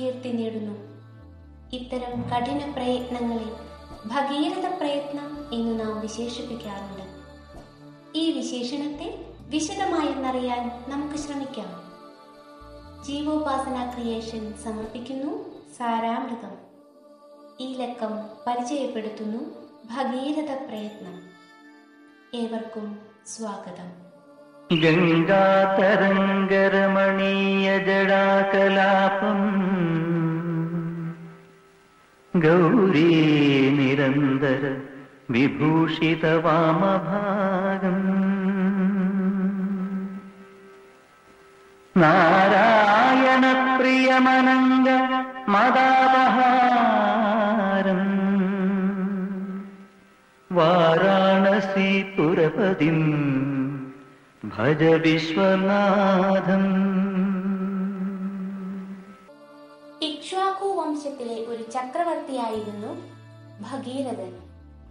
കീർത്തി നേടുന്നു. ഇത്തരം കഠിന പ്രയത്നങ്ങളെ ഭഗീരഥ പ്രയത്നം എന്ന് നാം വിശേഷിപ്പിക്കാറുണ്ട്. ഈ വിശേഷണത്തെ വിശദമായി എന്നറിയാൻ നമുക്ക് ശ്രമിക്കാം. ജീവോപാസന ക്രിയേഷൻ സമർപ്പിക്കുന്നു. സാരാമൃതം. ഈ ലക്കം പരിചയപ്പെടുത്തുന്നു ഭഗീരഥ പ്രയത്നം. ഏവർക്കും സ്വാഗതം. ഗംഗാതരംഗരമണീയജടാകലാപം. ഗൗരീ നിരന്തര വിഭൂഷിതവാമഭാഗം. നാരായണപ്രിയമനംഗ മദാപഹാരം വാരാണസീപുരപതിം ഭജ വിശ്വനാഥം. ഇക്ഷ്വാകു വംശത്തിലെ ഒരു ചക്രവർത്തിയായിരുന്നു ഭഗീരഥൻ.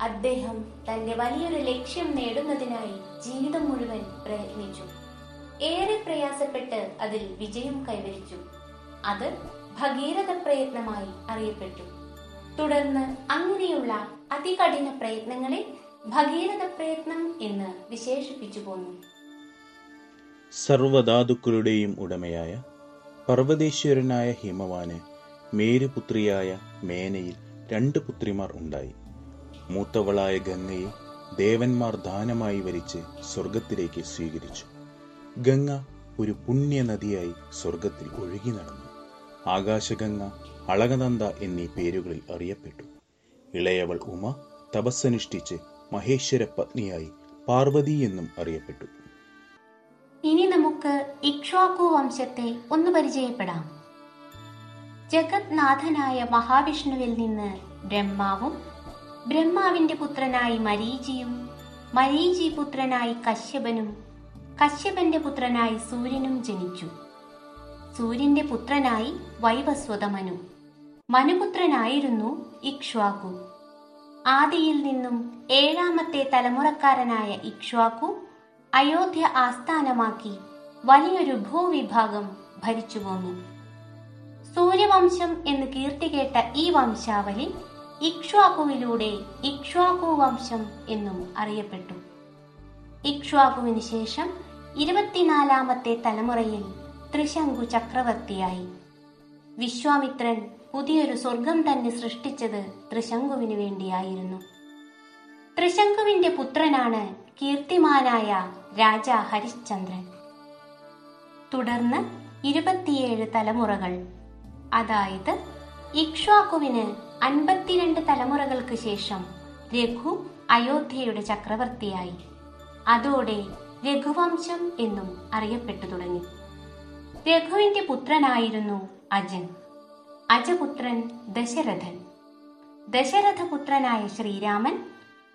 അദ്ദേഹം തന്റെ വലിയൊരു ലക്ഷ്യം നേടുന്നതിനായി ജീവിതം മുഴുവൻ പ്രയത്നിച്ചു. ഏറെ പ്രയാസപ്പെട്ട് അതിൽ വിജയം കൈവരിച്ചു. അത് ഭഗീരഥ പ്രയത്നമായി അറിയപ്പെട്ടു. തുടർന്ന് അങ്ങനെയുള്ള അതികഠിന പ്രയത്നങ്ങളെ ഭഗീരഥ പ്രയത്നം എന്ന് വിശേഷിപ്പിച്ചു പോന്നു. സർവധാതുക്കളുടെയും ഉടമയായ പർവതേശ്വരനായ ഹിമവാന് മേരുപുത്രിയായ മേനയിൽ രണ്ട് പുത്രിമാർ ഉണ്ടായി. മൂത്തവളായ ഗംഗയെ ദേവന്മാർ ദാനമായി വരിച്ച് സ്വർഗത്തിലേക്ക് സ്വീകരിച്ചു. ഗംഗ ഒരു പുണ്യ നദിയായി സ്വർഗത്തിൽ ഒഴുകി നടന്നു. ആകാശഗംഗ അളകനന്ദ എന്നീ പേരുകളിൽ അറിയപ്പെട്ടു. ഇളയവൾ ഉമ തപസ്സനുഷ്ഠിച്ച് മഹേശ്വര പത്നിയായി പാർവതി എന്നും അറിയപ്പെട്ടു. ഇനി നമുക്ക് ഇക്ഷ്വാകു വംശത്തെ ഒന്ന് പരിചയപ്പെടാം. ജഗത്നാഥനായ മഹാവിഷ്ണുവിൽ നിന്ന് ബ്രഹ്മാവും ബ്രഹ്മാവിന്റെ പുത്രനായി മരീചിയും മരീചി പുത്രനായി കശ്യപനും കശ്യപന്റെ പുത്രനായി സൂര്യനും ജനിച്ചു. സൂര്യന്റെ പുത്രനായി വൈവസ്വത മനു മനുപുത്രനായിരുന്നു ഇക്ഷ്വാകു ആദിയിൽ നിന്നും ഏഴാമത്തെ തലമുറക്കാരനായ ഇക്ഷ്വാകു അയോധ്യ ആസ്ഥാനമാക്കി വലിയൊരു ഭൂവിഭാഗം ഭരിച്ചു പോന്നു. സൂര്യവംശം എന്ന് കീർത്തികേട്ട ഈ വംശാവലി ഇക്ഷ്വാകുവിലൂടെ ഇക്ഷ്വാകു വംശം എന്നും അറിയപ്പെട്ടു. ഇക്ഷ്വാകുവിന് ശേഷം ഇരുപത്തിനാലാമത്തെ തലമുറയിൽ ത്രിശങ്കു ചക്രവർത്തിയായി. വിശ്വാമിത്രൻ പുതിയൊരു സ്വർഗം തന്നെ സൃഷ്ടിച്ചത് ത്രിശങ്കുവിന് വേണ്ടിയായിരുന്നു. ത്രിശങ്കുവിന്റെ പുത്രനാണ് കീർത്തിമാനായ രാജ ഹരിശ്ചന്ദ്രൻ. തുടർന്ന് ഇരുപത്തിയേഴ് തലമുറകൾ. അതായത് ഇക്ഷ്വാക്കുവിന് അൻപത്തിരണ്ട് തലമുറകൾക്ക് ശേഷം രഘു അയോധ്യയുടെ ചക്രവർത്തിയായി. അതോടെ രഘുവംശം എന്നും അറിയപ്പെട്ടു തുടങ്ങി. രഘുവിന്റെ പുത്രനായിരുന്നു അജൻ. അജപുത്രൻ ദശരഥൻ. ദശരഥപുത്രനായ ശ്രീരാമൻ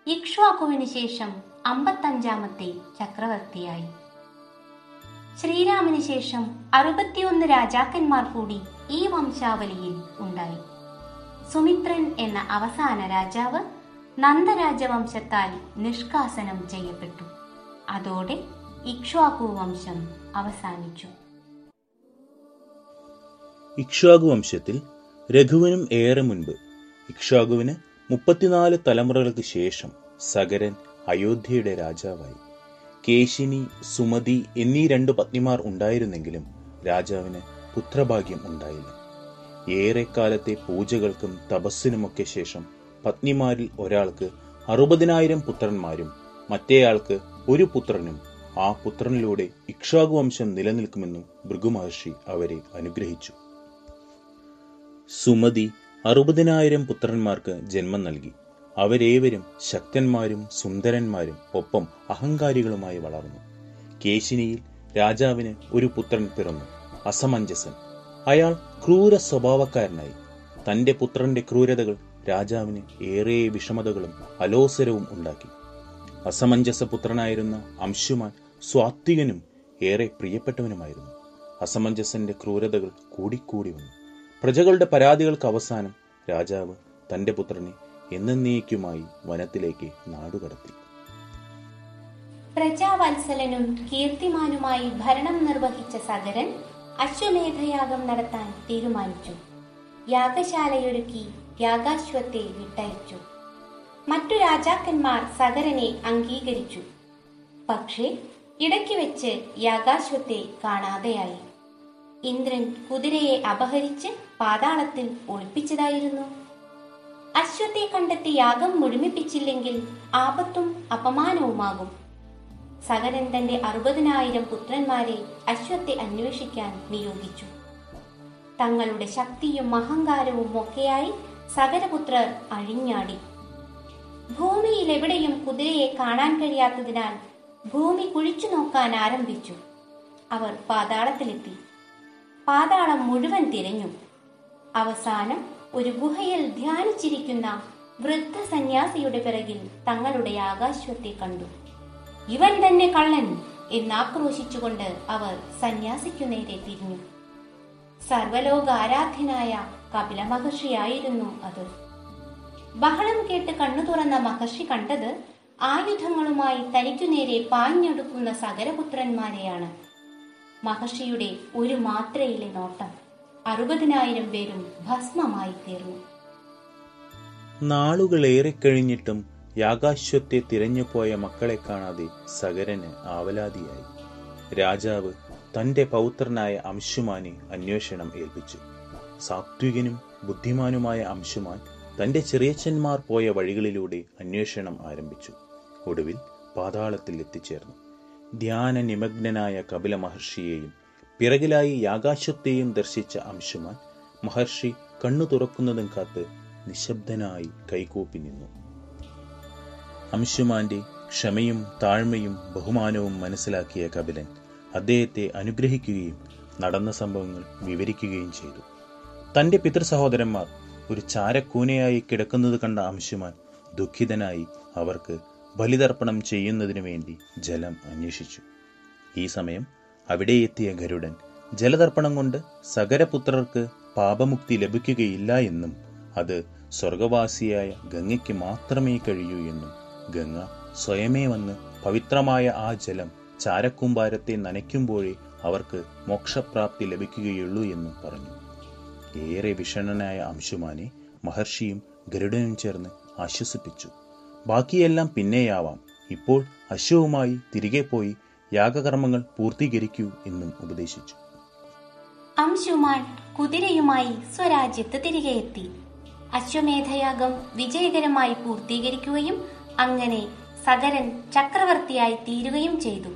ഇക്ഷ്വാക്കുവിന് ശേഷം അമ്പത്തഞ്ചാമത്തെ ചക്രവർത്തിയായി. ശ്രീരാമന് ശേഷം അറുപത്തിയൊന്ന് രാജാക്കന്മാർ കൂടി ഈ വംശാവലിയിൽ ഉണ്ടായി. സുമിത്രൻ എന്ന അവസാന രാജാവ് നന്ദരാജവംശത്താൽ നിഷ്കാസനം ചെയ്യപ്പെട്ടു. അതോടെ ഇക്ഷ്വാകു വംശം അവസാനിച്ചു. ഇക്ഷ്വാകു വംശത്തിൽ രഘുവിനും ഏറെ മുൻപ് ഇക്ഷ്വാകുവിന് മുപ്പത്തിനാല് തലമുറകൾക്ക് ശേഷം സഗരൻ അയോധ്യയുടെ രാജാവായി. കേശിനി സുമതി എന്നീ രണ്ട് പത്നിമാർ ഉണ്ടായിരുന്നെങ്കിലും രാജാവിന് പുത്രഭാഗ്യം ഉണ്ടായില്ല. ഏറെക്കാലത്തെ പൂജകൾക്കും തപസ്സിനുമൊക്കെ ശേഷം പത്നിമാരിൽ ഒരാൾക്ക് അറുപതിനായിരം പുത്രന്മാരും മറ്റേയാൾക്ക് ഒരു പുത്രനും ആ പുത്രനിലൂടെ ഇക്ഷ്വാകു വംശം നിലനിൽക്കുമെന്നും ഭൃഗുമഹർഷി അവരെ അനുഗ്രഹിച്ചു. സുമതി അറുപതിനായിരം പുത്രന്മാർക്ക് ജന്മം നൽകി. അവരേവരും ശക്തന്മാരും സുന്ദരന്മാരും ഒപ്പം അഹങ്കാരികളുമായി വളർന്നു. കേശിനിയിൽ രാജാവിന് ഒരു പുത്രൻ പിറന്നു അസമഞ്ജസൻ. അയാൾ ക്രൂര സ്വഭാവക്കാരനായി. തന്റെ പുത്രന്റെ ക്രൂരതകൾ രാജാവിന് ഏറെ വിഷമതകളും അലോസരവും ഉണ്ടാക്കി. അസമഞ്ജസ പുത്രനായിരുന്ന അംശുമാൻ സ്വാത്വികനും ഏറെ പ്രിയപ്പെട്ടവനുമായിരുന്നു. അസമഞ്ജസന്റെ ക്രൂരതകൾ കൂടിക്കൂടി വന്നു. പ്രജകളുടെ പരാതികൾക്ക് അവസാനം രാജാവ് തന്റെ പുത്രനെ എന്നേക്കുമായി വനത്തിലേക്ക് നാടുകടത്തി. പ്രജാവത്സലനും കീർത്തിമാനുമായി ഭരണം നിർവഹിച്ച സഗരൻ അശ്വമേധയാഗം നടത്താൻ തീരുമാനിച്ചു. യാഗശാലയൊരുക്കി യാഗാശ്വത്തെ വിട്ടയച്ചു. മറ്റു രാജാക്കന്മാർ സഗരനെ അംഗീകരിച്ചു. പക്ഷേ ഇടയ്ക്ക് വെച്ച് യാഗാശ്വത്തെ കാണാതെയായി. ഇന്ദ്രൻ കുതിരയെ അപഹരിച്ച് പാതാളത്തിൽ ഒളിപ്പിച്ചതായിരുന്നു. അശ്വത്തെ കണ്ടെത്തി യാഗം മുഴുമിപ്പിച്ചില്ലെങ്കിൽ ആപത്തും അപമാനവുമാകും. സകരൻ തന്റെ അറുപതിനായിരം പുത്രന്മാരെ അശ്വത്തെ അന്വേഷിക്കാൻ നിയോഗിച്ചു. തങ്ങളുടെ ശക്തിയും അഹങ്കാരവും ഒക്കെയായി സകരപുത്രർ അഴിഞ്ഞാടി. ഭൂമിയിൽ എവിടെയും കുതിരയെ കാണാൻ കഴിയാത്തതിനാൽ ഭൂമി കുഴിച്ചു നോക്കാൻ ആരംഭിച്ചു. അവർ പാതാളത്തിലെത്തി. പാതാളം മുഴുവൻ തിരഞ്ഞു. അവസാനം ഒരു ഗുഹയിൽ ധ്യാനിച്ചിരിക്കുന്ന വൃദ്ധ സന്യാസിയുടെ പിറകിൽ തങ്ങളുടെ ആകാശത്തെ കണ്ടു. ഇവൻ തന്നെ കള്ളൻ എന്നാക്രോശിച്ചുകൊണ്ട് അവർ സന്യാസിക്കു നേരെ തിരിഞ്ഞു. സർവലോക ആരാധ്യനായ കപില മഹർഷിയായിരുന്നു അത്. ബഹളം കേട്ട് കണ്ണു തുറന്ന മഹർഷി കണ്ടത് ആയുധങ്ങളുമായി തനിക്കു നേരെ പാഞ്ഞെടുക്കുന്ന സകരപുത്രന്മാരെയാണ് മഹർഷിയുടെ ഒരു മാത്രയിലെ നോട്ടം. അറുപതിനായിരം പേരും ഭസ്മമായി തീർന്നു. നാളുകളേറെ കഴിഞ്ഞിട്ടും യാഗാശ്വത്തെ തിരഞ്ഞുപോയ മക്കളെ കാണാതെ സഗരന് ആവലാതിയായി. രാജാവ് തന്റെ പൗത്രനായ അംശുമാനെ അന്വേഷണം ഏൽപ്പിച്ചു. സാത്വികനും ബുദ്ധിമാനുമായ അംശുമാൻ തന്റെ ചെറിയച്ഛന്മാർ പോയ വഴികളിലൂടെ അന്വേഷണം ആരംഭിച്ചു. ഒടുവിൽ പാതാളത്തിൽ എത്തിച്ചേർന്നു. ധ്യാന നിമഗ്നനായ കപില മഹർഷിയെയും പിറകിലായി ആകാശത്തെയും ദർശിച്ച അംശുമാൻ മഹർഷി കണ്ണു തുറക്കുന്നതും കാത്ത് നിശബ്ദനായി കൈകൂപ്പി നിന്നു. അംശുമാന്റെ ക്ഷമയും താഴ്മയും ബഹുമാനവും മനസ്സിലാക്കിയ കപിലൻ അദ്ദേഹത്തെ അനുഗ്രഹിക്കുകയും നടന്ന സംഭവങ്ങൾ വിവരിക്കുകയും ചെയ്തു. തന്റെ പിതൃസഹോദരന്മാർ ഒരു ചാരക്കൂനയായി കിടക്കുന്നത് കണ്ട അംശുമാൻ ദുഃഖിതനായി അവർക്ക് ബലിതർപ്പണം ചെയ്യുന്നതിനു വേണ്ടി ജലം അന്വേഷിച്ചു. ഈ സമയം അവിടെ എത്തിയ ഗരുഡൻ ജലതർപ്പണം കൊണ്ട് സകരപുത്രർക്ക് പാപമുക്തി ലഭിക്കുകയില്ല എന്നും അത് സ്വർഗവാസിയായ ഗംഗയ്ക്ക് മാത്രമേ കഴിയൂ എന്നും ഗംഗ സ്വയമേ വന്ന് പവിത്രമായ ആ ജലം ചാരക്കൂമ്പാരത്തെ നനയ്ക്കുമ്പോഴേ അവർക്ക് മോക്ഷപ്രാപ്തി ലഭിക്കുകയുള്ളൂ എന്നും പറഞ്ഞു. ഏറെ വിഷണനായ അംശുമാനെ മഹർഷിയും ഗരുഡനും ചേർന്ന് ആശ്വസിപ്പിച്ചു. ബാക്കിയെല്ലാം പിന്നെയാവാം. ഇപ്പോൾ അശ്വവുമായി തിരികെ പോയി യാഗകർമ്മങ്ങൾ പൂർത്തീകരിക്കൂ എന്നും ഉപദേശിച്ചു. അംശുമാൻ കുതിരയുമായി സ്വരാജ്യത്ത് തിരികെ എത്തി. അശ്വമേധയാഗം വിജയകരമായി പൂർത്തീകരിക്കുകയും അങ്ങനെ സകരൻ ചക്രവർത്തിയായി തീരുകയും ചെയ്തു.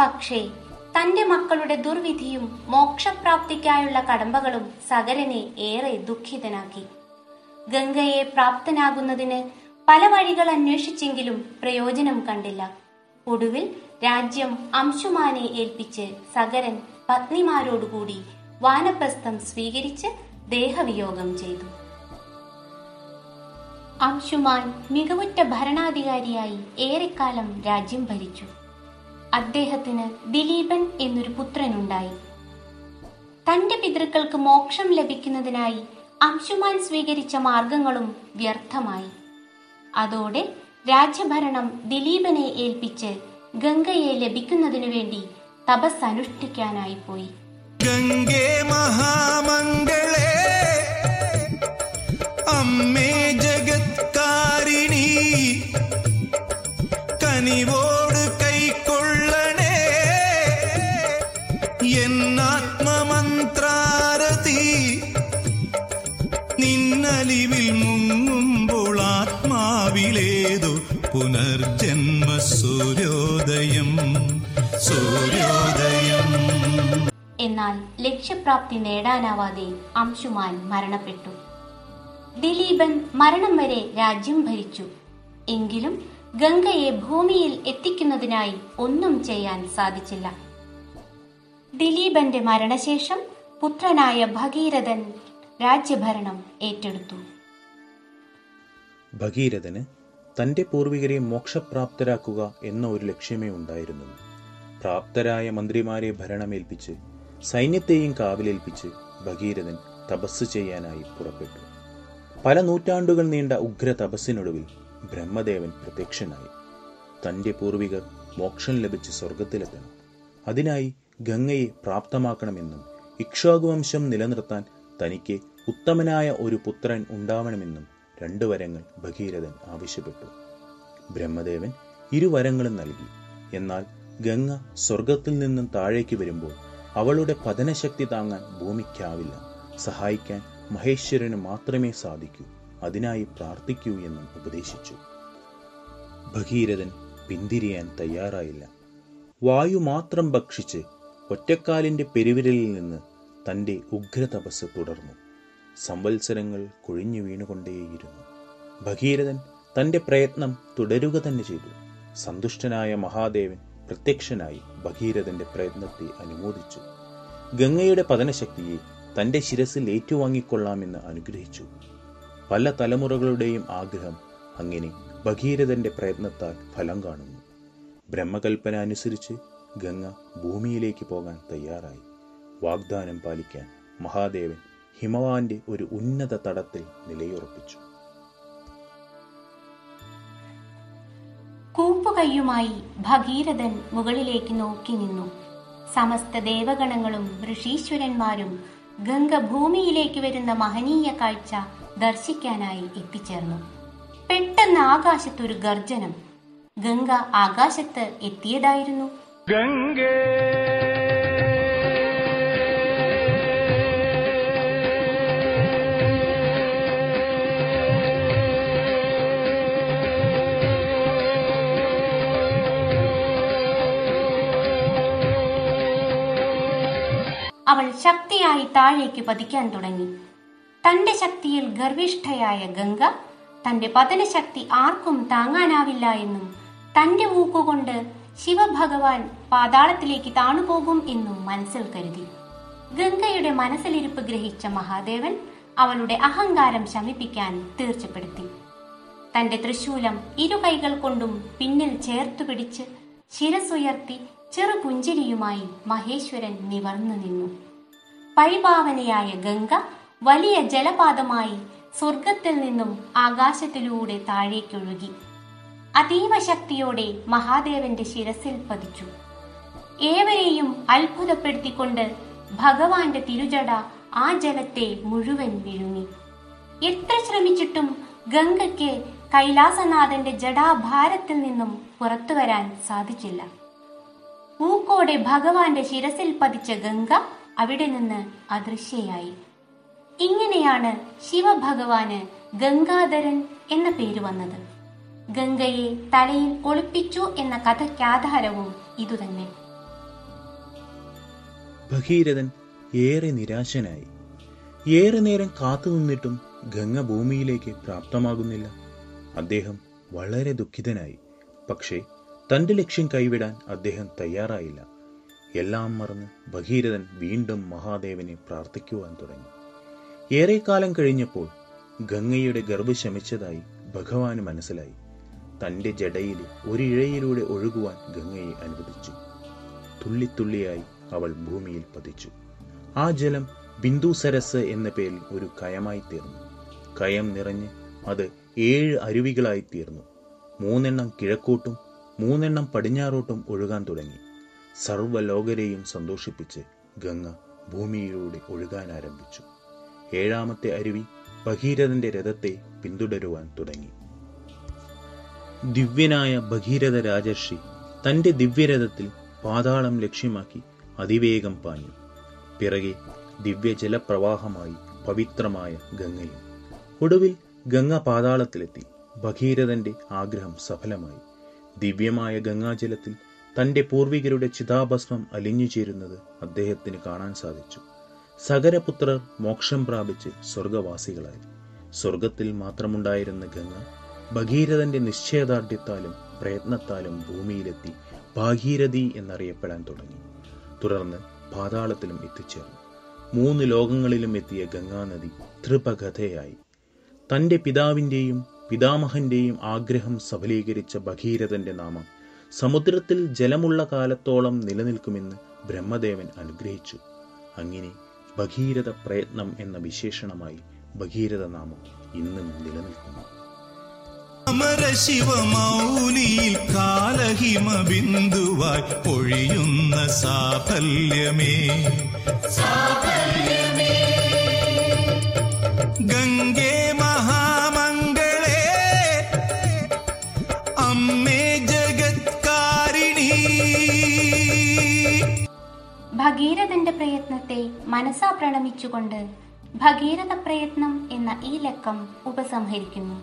പക്ഷേ തന്റെ മക്കളുടെ ദുർവിധിയും മോക്ഷപ്രാപ്തിക്കായുള്ള കടമ്പകളും സകരനെ ഏറെ ദുഃഖിതനാക്കി. ഗംഗയെ പ്രാപ്തനാകുന്നതിന് പല വഴികൾ അന്വേഷിച്ചെങ്കിലും പ്രയോജനം കണ്ടില്ല. ഒടുവിൽ രാജ്യം അംശുമാനെ ഏൽപ്പിച്ച് സകരൻ പത്നിമാരോടുകൂടി വാനപ്രസ്ഥം സ്വീകരിച്ച് ദേഹവിയോഗം ചെയ്തു. അംശുമാൻ മികവുറ്റ ഭരണാധികാരിയായി ഏറെക്കാലം രാജ്യം ഭരിച്ചു. അദ്ദേഹത്തിന് ദിലീപൻ എന്നൊരു പുത്രനുണ്ടായി. തന്റെ പിതൃക്കൾക്ക് മോക്ഷം ലഭിക്കുന്നതിനായി അംശുമാൻ സ്വീകരിച്ച മാർഗങ്ങളും വ്യർത്ഥമായി. അതോടെ രാജ്യഭരണം ദിലീപനെ ഏൽപ്പിച്ച് ഗംഗയെ ലഭിക്കുന്നതിനു വേണ്ടി തപസ് അനുഷ്ഠിക്കാനായി പോയി. ഗംഗേ മഹാമംഗളേ അമ്മേ ജഗത്കാരിണി കനിവോട് സൂര്യോദയം എന്നാൽ ലക്ഷ്യപ്രാപ്തി നേടാനാവാതെ അംശുമാൻ മരണപ്പെട്ടു. ദിലീപൻ മരണം വരെ രാജ്യം ഭരിച്ചു. എങ്കിലും ഗംഗയെ ഭൂമിയിൽ എത്തിക്കുന്നതിനായി ഒന്നും ചെയ്യാൻ സാധിച്ചില്ല. ദിലീപന്റെ മരണശേഷം പുത്രനായ ഭഗീരഥൻ രാജ്യഭരണം ഏറ്റെടുത്തു. ഭഗീരഥന് തന്റെ പൂർവികരെ മോക്ഷപ്രാപ്തരാക്കുക എന്ന ഒരു ലക്ഷ്യമേ ഉണ്ടായിരുന്നു പ്രാപ്തരായ മന്ത്രിമാരെ ഭരണമേൽപ്പിച്ച് സൈന്യത്തെയും കാവലേൽപ്പിച്ച് ഭഗീരഥൻ തപസ് ചെയ്യാനായി പുറപ്പെട്ടു. പല നൂറ്റാണ്ടുകൾ നീണ്ട ഉഗ്ര തപസ്സിനൊടുവിൽ ബ്രഹ്മദേവൻ പ്രത്യക്ഷനായി. തന്റെ പൂർവികർ മോക്ഷം ലഭിച്ച് സ്വർഗത്തിലെത്തണം അതിനായി ഗംഗയെ പ്രാപ്തമാക്കണമെന്നും ഇക്ഷാകുവംശം നിലനിർത്താൻ തനിക്ക് ഉത്തമനായ ഒരു പുത്രൻ ഉണ്ടാവണമെന്നും രണ്ടു വരങ്ങൾ ഭഗീരഥൻ ആവശ്യപ്പെട്ടു. ബ്രഹ്മദേവൻ ഇരുവരങ്ങളും നൽകി. എന്നാൽ ഗംഗ സ്വർഗത്തിൽ നിന്നും താഴേക്ക് വരുമ്പോൾ അവളുടെ പതനശക്തി താങ്ങാൻ ഭൂമിക്കാവില്ല. സഹായിക്കാൻ മഹേശ്വരന് മാത്രമേ സാധിക്കൂ. അതിനായി പ്രാർത്ഥിക്കൂ എന്നും ഉപദേശിച്ചു. ഭഗീരഥൻ പിന്തിരിയാൻ തയ്യാറായില്ല. വായു മാത്രം ഭക്ഷിച്ച് ഒറ്റക്കാലിന്റെ പെരുവിരലിൽ നിന്ന് തന്റെ ഉഗ്രതപസ് തുടർന്നു. സംവത്സരങ്ങൾ കൊഴിഞ്ഞു വീണുകൊണ്ടേയിരുന്നു. ഭഗീരഥൻ തന്റെ പ്രയത്നം തുടരുക തന്നെ ചെയ്തു. സന്തുഷ്ടനായ മഹാദേവൻ പ്രത്യക്ഷനായി ഭഗീരഥന്റെ പ്രയത്നത്തെ അനുമോദിച്ചു. ഗംഗയുടെ പതനശക്തിയെ തന്റെ ശിരസിൽ ഏറ്റുവാങ്ങിക്കൊള്ളാമെന്ന് അനുഗ്രഹിച്ചു. പല തലമുറകളുടെയും ആഗ്രഹം അങ്ങനെ ഭഗീരഥന്റെ പ്രയത്നത്താൽ ഫലം കാണുന്നു. ബ്രഹ്മകൽപ്പന അനുസരിച്ച് ഗംഗ ഭൂമിയിലേക്ക് പോകാൻ തയ്യാറായി. വാഗ്ദാനം പാലിക്കാൻ മഹാദേവൻ ഹിമവാന്റെ ഒരു ഉന്നത തടത്തിൽ നിലയുറപ്പിച്ചു. കൂപ്പുകൈയുമായി ഭഗീരഥൻ മുകളിലേക്ക് നോക്കി നിന്നു. സമസ്ത ദേവഗണങ്ങളും ഋഷീശ്വരന്മാരും ഗംഗ ഭൂമിയിലേക്ക് വരുന്ന മഹനീയ കാഴ്ച ദർശിക്കാനായി എത്തിച്ചേർന്നു. പെട്ടെന്ന് ആകാശത്തൊരു ഗർജനം. ഗംഗ ആകാശത്ത് എത്തിയതായിരുന്നു. ഗംഗേ അവൾ ശക്തിയായി താഴേക്ക് പതിക്കാൻ തുടങ്ങി. തന്റെ ശക്തിയിൽ ഗർവിഷ്ഠയായ ഗംഗ തന്റെ പതനശക്തി ആർക്കും താങ്ങാനാവില്ല എന്നും തന്റെ മൂക്കുകൊണ്ട് ശിവഭഗവാൻ പാതാളത്തിലേക്ക് താണുപോകും എന്നും മനസ്സിൽ കരുതി. ഗംഗയുടെ മനസ്സിലിരിപ്പ് ഗ്രഹിച്ച മഹാദേവൻ അവളുടെ അഹങ്കാരം ശമിപ്പിക്കാൻ തീർച്ചപ്പെടുത്തി. തന്റെ തൃശൂലം ഇരു കൈകൾ കൊണ്ടും പിന്നിൽ ചേർത്തു പിടിച്ച് ശിരസുയർത്തി ചെറുപുഞ്ചിരിയുമായി മഹേശ്വരൻ നിവർന്നു നിന്നു. പരിപാവനയായ ഗംഗ വലിയ ജലപാതമായി സ്വർഗത്തിൽ നിന്നും ആകാശത്തിലൂടെ താഴേക്കൊഴുകി. അതീവ ശക്തിയോടെ മഹാദേവന്റെ ശിരസിൽ പതിച്ചു. ഏവരെയും അത്ഭുതപ്പെടുത്തിക്കൊണ്ട് ഭഗവാന്റെ തിരുജട ആ ജലത്തെ മുഴുവൻ വിഴുങ്ങി. എത്ര ശ്രമിച്ചിട്ടും ഗംഗയ്ക്ക് കൈലാസനാഥന്റെ ജടാഭാരത്തിൽ നിന്നും പുറത്തു വരാൻ സാധിച്ചില്ല. ഊക്കോടെ ഭഗവാന്റെ ശിരസിൽ പതിച്ച ഗംഗ അവിടെ നിന്ന് അദൃശ്യയായി. ഇങ്ങനെയാണ് ശിവഭഗവാന് ഗംഗാധരൻ എന്ന പേര് വന്നത്. ഗംഗയെ തലയിൽ ഒളിപ്പിച്ചു എന്ന കഥയ്ക്കാധാരവും ഇതുതന്നെ. ഭഗീരഥൻ ഏറെ നിരാശനായി. ഏറെ നേരം കാത്തുനിന്നിട്ടും ഗംഗ ഭൂമിയിലേക്ക് പ്രാപ്തമാകുന്നില്ല. അദ്ദേഹം വളരെ ദുഃഖിതനായി. പക്ഷേ തന്റെ ലക്ഷ്യം കൈവിടാൻ അദ്ദേഹം തയ്യാറായില്ല. എല്ലാം മറന്ന് ഭഗീരഥൻ വീണ്ടും മഹാദേവനെ പ്രാർത്ഥിക്കുവാൻ തുടങ്ങി. ഏറെക്കാലം കഴിഞ്ഞപ്പോൾ ഗംഗയുടെ ഗർഭ ശമിച്ചതായി ഭഗവാന് മനസ്സിലായി. തന്റെ ജടയിൽ ഒരിഴയിലൂടെ ഒഴുകുവാൻ ഗംഗയെ അനുവദിച്ചു. തുള്ളിത്തുള്ളിയായി അവൾ ഭൂമിയിൽ പതിച്ചു. ആ ജലം ബിന്ദു സരസ് എന്ന പേരിൽ ഒരു കയമായി തീർന്നു. കയം നിറഞ്ഞ് അത് ഏഴ് അരുവികളായി തീർന്നു. മൂന്നെണ്ണം കിഴക്കോട്ടും മൂന്നെണ്ണം പടിഞ്ഞാറോട്ടും ഒഴുകാൻ തുടങ്ങി. സർവലോകരെയും സന്തോഷിപ്പിച്ച് ഗംഗ ഭൂമിയിലൂടെ ഒഴുകാൻ ആരംഭിച്ചു. ഏഴാമത്തെ അരുവി ഭഗീരഥന്റെ രഥത്തെ പിന്തുടരുവാൻ തുടങ്ങി. ദിവ്യനായ ഭഗീരഥ രാജർഷി തന്റെ ദിവ്യരഥത്തിൽ പാതാളം ലക്ഷ്യമാക്കി അതിവേഗം പാഞ്ഞു. പിറകെ ദിവ്യജലപ്രവാഹമായി പവിത്രമായ ഗംഗയും ഒടുവിൽ ഗംഗ പാതാളത്തിലെത്തി. ഭഗീരഥന്റെ ആഗ്രഹം സഫലമായി. ദിവ്യമായ ഗംഗാജലത്തിൽ തന്റെ പൂർവികരുടെ ചിതാഭസ്മം അലിഞ്ഞു ചേരുന്നത് അദ്ദേഹത്തിന് കാണാൻ സാധിച്ചു. സകരപുത്രർ മോക്ഷം പ്രാപിച്ച് സ്വർഗവാസികളായി. സ്വർഗത്തിൽ മാത്രമുണ്ടായിരുന്ന ഗംഗ ഭഗീരഥന്റെ നിശ്ചയദാർഢ്യത്താലും പ്രയത്നത്താലും ഭൂമിയിലെത്തി ഭാഗീരഥി എന്നറിയപ്പെടാൻ തുടങ്ങി. തുടർന്ന് പാതാളത്തിലും എത്തിച്ചേർന്നു. മൂന്ന് ലോകങ്ങളിലും എത്തിയ ഗംഗാനദി ത്രിപകഥയായി. തന്റെ പിതാവിന്റെയും പിതാമഹന്റെയും ആഗ്രഹം സഫലീകരിച്ച ഭഗീരഥന്റെ നാമം സമുദ്രത്തിൽ ജലമുള്ള കാലത്തോളം നിലനിൽക്കുമെന്ന് ബ്രഹ്മദേവൻ അനുഗ്രഹിച്ചു. അങ്ങനെ ഭഗീരഥ പ്രയത്നം എന്ന വിശേഷണമായി ഭഗീരഥ നാമം ഇന്നും നിലനിൽക്കുന്നു. അമര ശിവമൗലിയിൽ കാലഹിമ ബിന്ദുവായി പൊഴിയുന്ന സാഫല്യമേ. ഗംഗേ മനസാ പ്രണമിച്ചുകൊണ്ട് ഭഗീരഥ പ്രയത്നം എന്ന ഈ ലക്കം ഉപസംഹരിക്കുന്നു.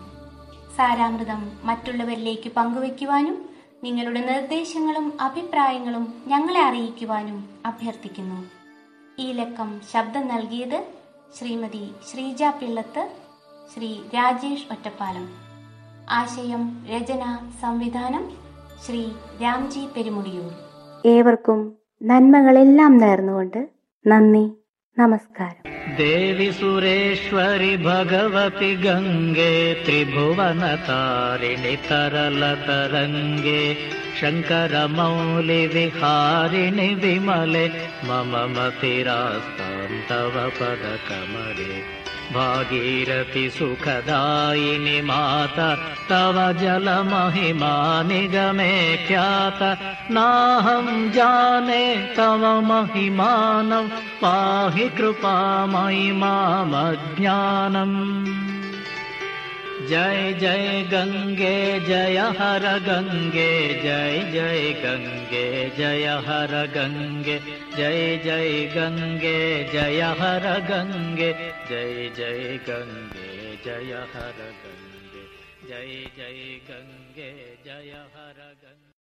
സാരാമൃതം മറ്റുള്ളവരിലേക്ക് പങ്കുവയ്ക്കുവാനും നിങ്ങളുടെ നിർദ്ദേശങ്ങളും അഭിപ്രായങ്ങളും ഞങ്ങളെ അറിയിക്കുവാനും അഭ്യർത്ഥിക്കുന്നു. ഈ ലക്കം ശബ്ദം നൽകിയത് ശ്രീമതി ശ്രീജ പിള്ളത്ത് ശ്രീ രാജേഷ് ഒറ്റപ്പാലം. ആശയം രചന സംവിധാനം ശ്രീ രാംജി പെരുമുടിയൂർ. ഏവർക്കും നന്മകളെല്ലാം നേർന്നുകൊണ്ട് നന്ദി. नमस्कार। देवि सुरेश्वरि भगवति गङ्गे त्रिभुवनतारिणि तरलतरङ्गे शङ्करमौलिविहारिणि विमले मम मतिरास्तां तव पदकमले। भागीरथि सुखदायिनि माता तव जलमहिमा निगमे ख्यात। नाहं जाने तव महिमानं पाहि कृपामयि मामज्ञानम् जय जय गंगे, जय हर गंगे, जय जय गंगे, जय हर गंगे, जय जय गंगे, जय हर गंगे, जय जय गंगे, जय हर गंगे, जय जय गंगे, जय हर गङ्गे